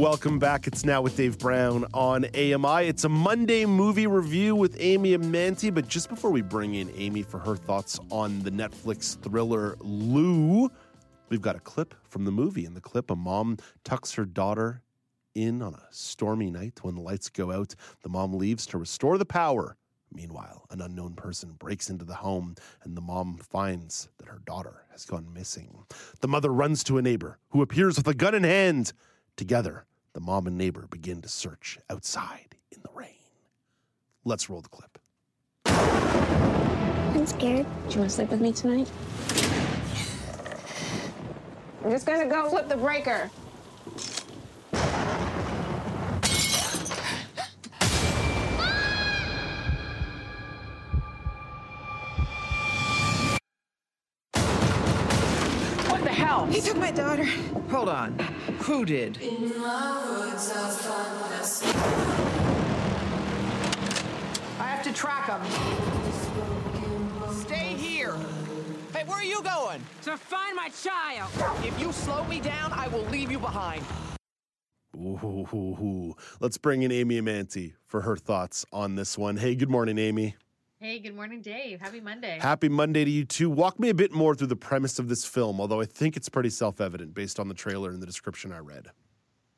Welcome back. It's now with Dave Brown on AMI. It's a Monday movie review with Amy Amanti. But just before we bring in Amy for her thoughts on the Netflix thriller Lou, we've got a clip from the movie. In the clip, a mom tucks her daughter in on a stormy night when the lights go out. The mom leaves to restore the power. Meanwhile, an unknown person breaks into the home and the mom finds that her daughter has gone missing. The mother runs to a neighbor who appears with a gun in hand. Together, the mom and neighbor begin to search outside in the rain. Let's roll the clip. I'm scared. Do you want to sleep with me tonight? I'm just gonna go flip the breaker. What the hell? He took my daughter. Hold on. Who did? I have to track him. Stay here. Hey, where are you going? To find my child. If you slow me down, I will leave you behind. Ooh, let's bring in Amy Amanti for her thoughts on this one. Hey, good morning, Amy. Hey, good morning, Dave. Happy Monday. Happy Monday to you too. Walk me a bit more through the premise of this film, although I think it's pretty self evident based on the trailer and the description I read.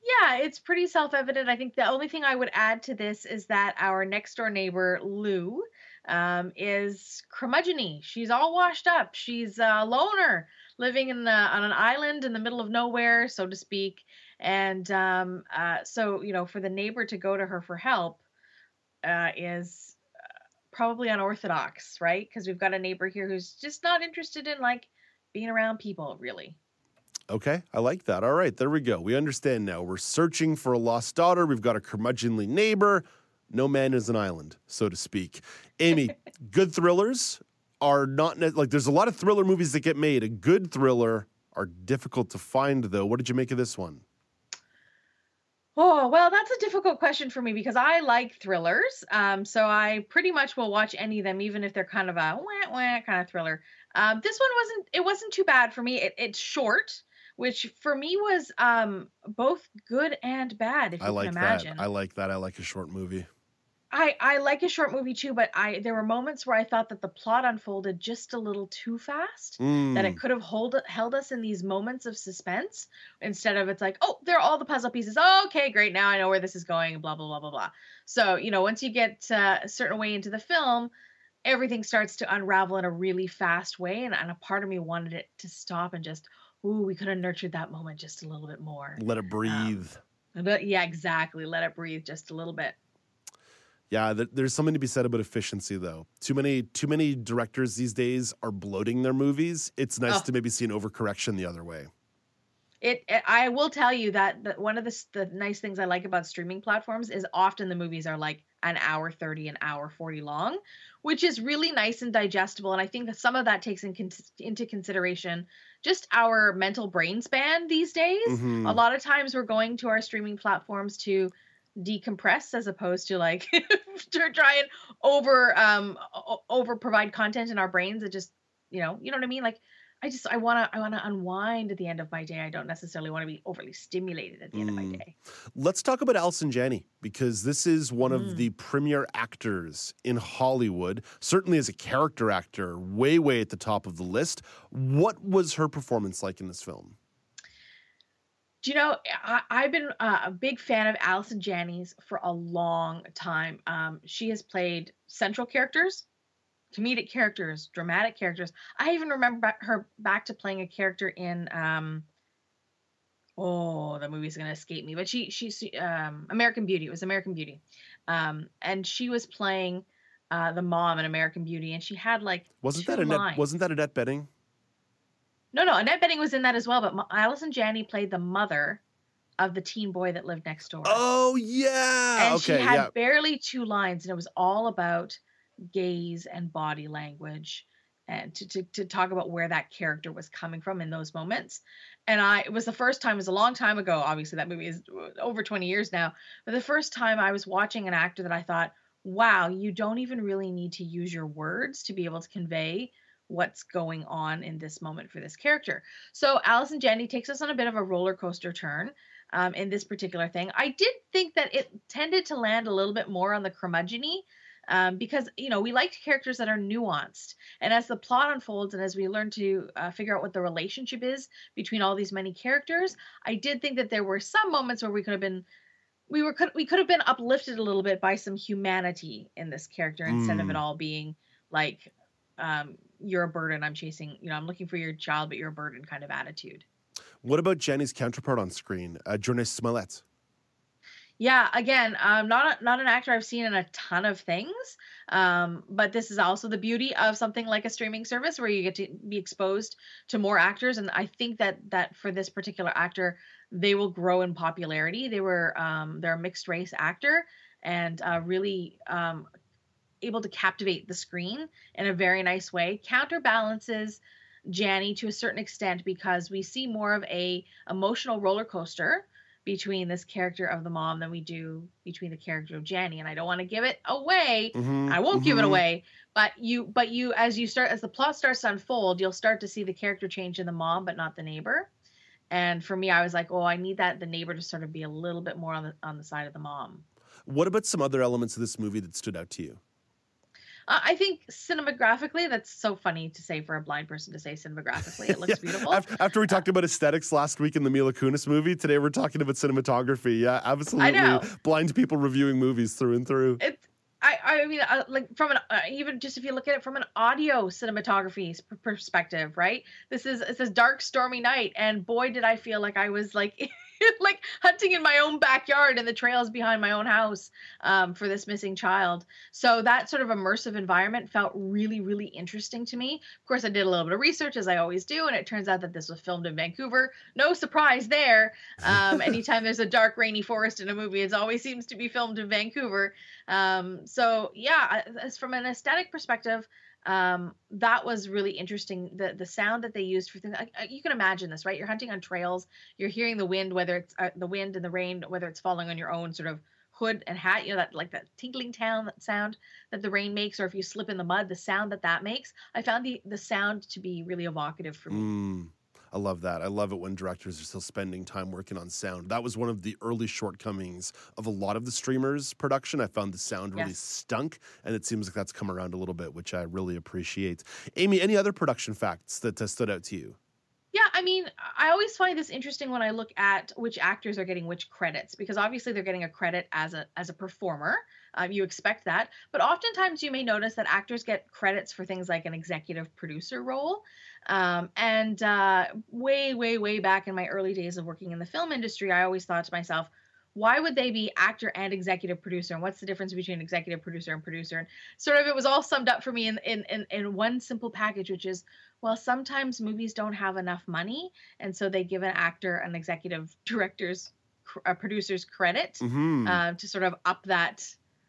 yeah, it's pretty self evident. I think the only thing I would add to this is that our next door neighbor, Lou, um, is curmudgeon She's all washed up. She's a loner living in the, on an island in the middle of nowhere, so to speak. And um, uh, so, you know, for the neighbor to go to her for help uh, is probably unorthodox, right? Because we've got a neighbor here who's just not interested in like being around people, really. Okay, I like that. All right, there we go. We understand now. We're searching for a lost daughter. We've got a curmudgeonly neighbor. No man is an island, so to speak. Amy, good thrillers are not ne- like there's a lot of thriller movies that get made. A good thriller are difficult to find, though. What did you make of this one? Oh, well, that's a difficult question for me because I like thrillers. Um, so I pretty much will watch any of them, even if they're kind of a wah wah kind of thriller. Um, this one wasn't, it wasn't too bad for me. It, it's short, which for me was um, both good and bad, if you I like can imagine. that. I like that. I like a short movie. I, I like a short movie too, but I there were moments where I thought that the plot unfolded just a little too fast. That Mm. it could have hold held us in these moments of suspense instead of it's like, oh, there are all the puzzle pieces. Oh, okay, great. Now I know where this is going. Blah blah blah blah blah. So you know, once you get uh, a certain way into the film, everything starts to unravel in a really fast way, and, and a part of me wanted it to stop and just, ooh, we could have nurtured that moment just a little bit more. Let it breathe. But yeah, exactly. Let it breathe just a little bit. Yeah, th- there's something to be said about efficiency, though. Too many, too many directors these days are bloating their movies. It's nice Oh. to maybe see an overcorrection the other way. It, it- I will tell you that, that one of the the nice things I like about streaming platforms is often the movies are like an hour 30 an hour 40 long which is really nice and digestible and I think that some of that takes in, con- into consideration just our mental brain span these days Mhm. a lot of times we're going to our streaming platforms to decompress as opposed to like to try and over um over provide content in our brains that just you know you know what I mean like I just I want to I want to unwind at the end of my day. I don't necessarily want to be overly stimulated at the end of my Mm. day. Let's talk about Allison Janney because this is one Mm. of the premier actors in Hollywood, certainly as a character actor, way, way at the top of the list. What was her performance like in this film? Do you know I, I've been uh, a big fan of Allison Janney's for a long time. Um, she has played central characters, comedic characters, dramatic characters. I even remember her back to playing a character in um, oh the movie's gonna escape me, but she she's um, American Beauty. It was American Beauty, um, and she was playing uh, the mom in American Beauty, and she had like Wasn't that Annette? lines. Wasn't that Annette Bening? No, no, Annette Bening was in that as well, but Allison Janney played the mother of the teen boy that lived next door. Oh yeah. and okay. she had yeah. barely two lines, and it was all about gaze and body language, and to, to to talk about where that character was coming from in those moments. And I it was the first time, it was a long time ago. Obviously, that movie is uh, over 20 years now. But the first time I was watching an actor that I thought, wow, you don't even really need to use your words to be able to convey what's going on in this moment for this character. So Allison Janney takes us on a bit of a roller coaster turn um, in this particular thing. I did think that it tended to land a little bit more on the curmudgeony um, because you know we liked characters that are nuanced, and as the plot unfolds and as we learn to uh, figure out what the relationship is between all these many characters, I did think that there were some moments where we could have been. We were could we could have been uplifted a little bit by some humanity in this character instead of it Mm. all being like um, you're a burden. I'm chasing, you know, I'm looking for your child, but you're a burden kind of attitude. What about Janney's counterpart on screen, uh, Jurnee Smollett? Yeah, again, um, not a, not an actor I've seen in a ton of things, um, but this is also the beauty of something like a streaming service where you get to be exposed to more actors, and I think that that for this particular actor, they will grow in popularity. They were um, they're a mixed race actor and uh, really um, able to captivate the screen in a very nice way. Counterbalances Janney to a certain extent because we see more of a emotional roller coaster between this character of the mom than we do between the character of Janney. And I don't want to give it away. Mhm, I won't give it mhm. away. But you but you as you start as the plot starts to unfold, you'll start to see the character change in the mom, but not the neighbor. And for me, I was like, oh, I need that the neighbor to sort of be a little bit more on the on the side of the mom. What about some other elements of this movie that stood out to you? Uh, I think cinematographically, that's so funny to say for a blind person to say cinematographically. It looks Yeah, beautiful. After we talked about aesthetics last week in the Mila Kunis movie, today we're talking about cinematography. Yeah, absolutely. know. Blind people reviewing movies through and through. It's I I mean uh, like from an uh, even just if you look at it from an audio cinematography perspective, right? This is it's this dark stormy night, and boy did I feel like I was like. like hunting in my own backyard and the trails behind my own house um, for this missing child. So that sort of immersive environment felt really, really interesting to me. Of course, I did a little bit of research as I always do, and it turns out that this was filmed in Vancouver. No surprise there. Um, anytime there's a dark, rainy forest in a movie, it always seems to be filmed in Vancouver. Um, so yeah, as from an aesthetic perspective, um, that was really interesting. The the sound that they used for things, like, uh, you can imagine this, right? You're hunting on trails, you're hearing the wind, whether it's uh, the wind and the rain, whether it's falling on your own sort of hood and hat, you know that like that tinkling town sound that the rain makes, or if you slip in the mud, the sound that that makes. I found the the sound to be really evocative for me. Mm, I love that. I love it when directors are still spending time working on sound. That was one of the early shortcomings of a lot of the streamers' production. I found the sound really Yes. stunk, and it seems like that's come around a little bit, which I really appreciate. Amy, any other production facts that uh, stood out to you? I mean, I always find this interesting when I look at which actors are getting which credits because obviously they're getting a credit as a as a performer. Uh, you expect that, but oftentimes you may notice that actors get credits for things like an executive producer role. Um, and uh, way, way, way back in my early days of working in the film industry, I always thought to myself, why would they be actor and executive producer? And what's the difference between executive producer and producer? And sort of it was all summed up for me in in in, in one simple package, which is well, sometimes movies don't have enough money, and so they give an actor an executive director's cr- uh, producer's credit Mm-hmm. uh, to sort of up that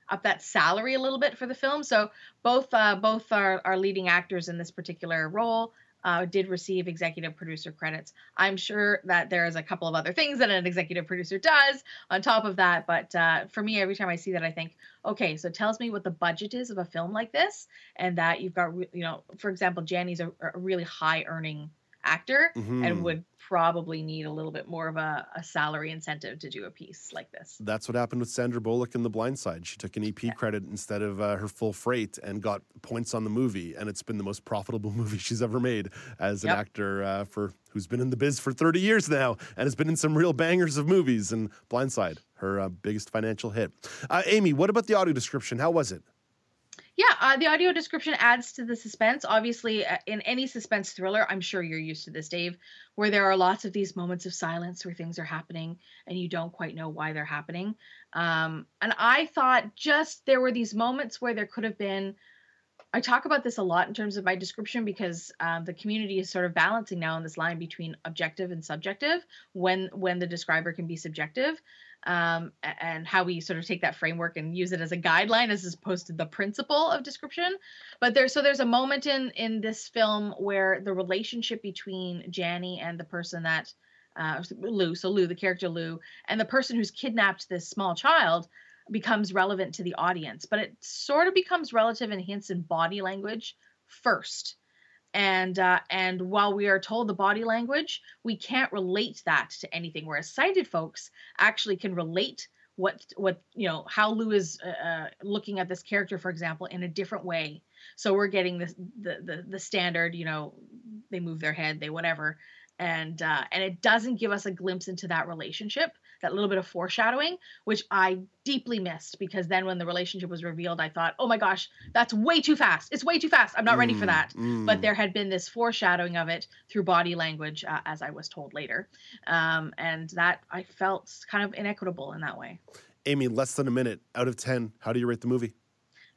up that salary a little bit for the film. So both uh, both our, our leading actors in this particular role uh, did receive executive producer credits. I'm sure that there is a couple of other things that an executive producer does on top of that, but uh, for me, every time I see that, I think, okay, so it tells me what the budget is of a film like this, and that you've got, you know, for example, Janney's a, a really high earning actor Mhm. and would probably need a little bit more of a, a salary incentive to do a piece like this. That's what happened with Sandra Bullock in The Blind Side. She took an EP credit instead of uh, her full freight and got points on the movie, and it's been the most profitable movie she's ever made as an Yep. actor uh, for who's been in the biz for 30 years now and has been in some real bangers of movies. And Blind Side, her uh, biggest financial hit. Uh, Amy, what about the audio description? How was it? Yeah, uh, the audio description adds to the suspense. Obviously, uh, in any suspense thriller, I'm sure you're used to this, Dave, where there are lots of these moments of silence where things are happening and you don't quite know why they're happening. Um, and I thought just there were these moments where there could have been I talk about this a lot in terms of my description because um, the community is sort of balancing now on this line between objective and subjective when when the describer can be subjective um, and how we sort of take that framework and use it as a guideline. As opposed to the principle of description. But there's so there's a moment in in this film where the relationship between Janney and the person that uh, Lou so Lou the character Lou and the person who's kidnapped this small child becomes relevant to the audience. But it sort of becomes relative in hints and body language first and uh, and while we are told the body language we can't relate that to anything. Whereas sighted folks actually can relate what what you know how lou is uh, uh, looking at this character for example in a different way. So we're getting the the, the standard you know they move their head they whatever. And uh, and it doesn't give us a glimpse into that relationship that little bit of foreshadowing which i deeply missed because then when the relationship was revealed i thought oh my gosh that's way too fast it's way too fast i'm not ready for that Mm, but there had been this foreshadowing of it through body language uh, as i was told later um, and that i felt kind of inequitable in that way Amy, less than a minute out of 10. How do you rate the movie?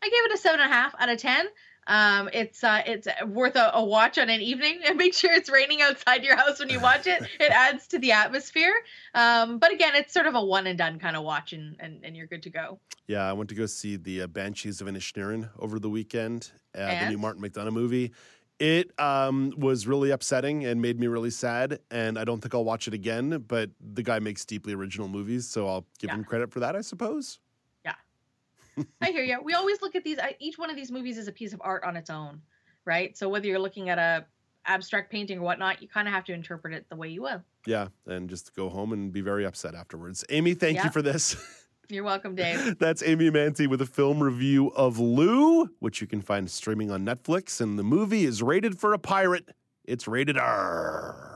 I gave it a seven and a half out of ten. Um, it's uh, it's worth a, a watch on an evening, and make sure it's raining outside your house when you watch it. It adds to the atmosphere. Um, but again, it's sort of a one and done kind of watch, and and, and you're good to go. Yeah, I went to go see the uh, Banshees of Inisherin over the weekend, uh, the new Martin McDonagh movie. It um, was really upsetting and made me really sad, and I don't think I'll watch it again. But the guy makes deeply original movies, so I'll give Yeah. him credit for that, I suppose. I hear you. We always look at these. Each one of these movies is a piece of art on its own, right? So whether you're looking at a abstract painting or whatnot, you kind of have to interpret it the way you will. Yeah, and just go home and be very upset afterwards. Amy, thank you for this. You're welcome, Dave. That's Amy Manti with a film review of Lou, which you can find streaming on Netflix. And the movie is rated for a pirate. It's rated R.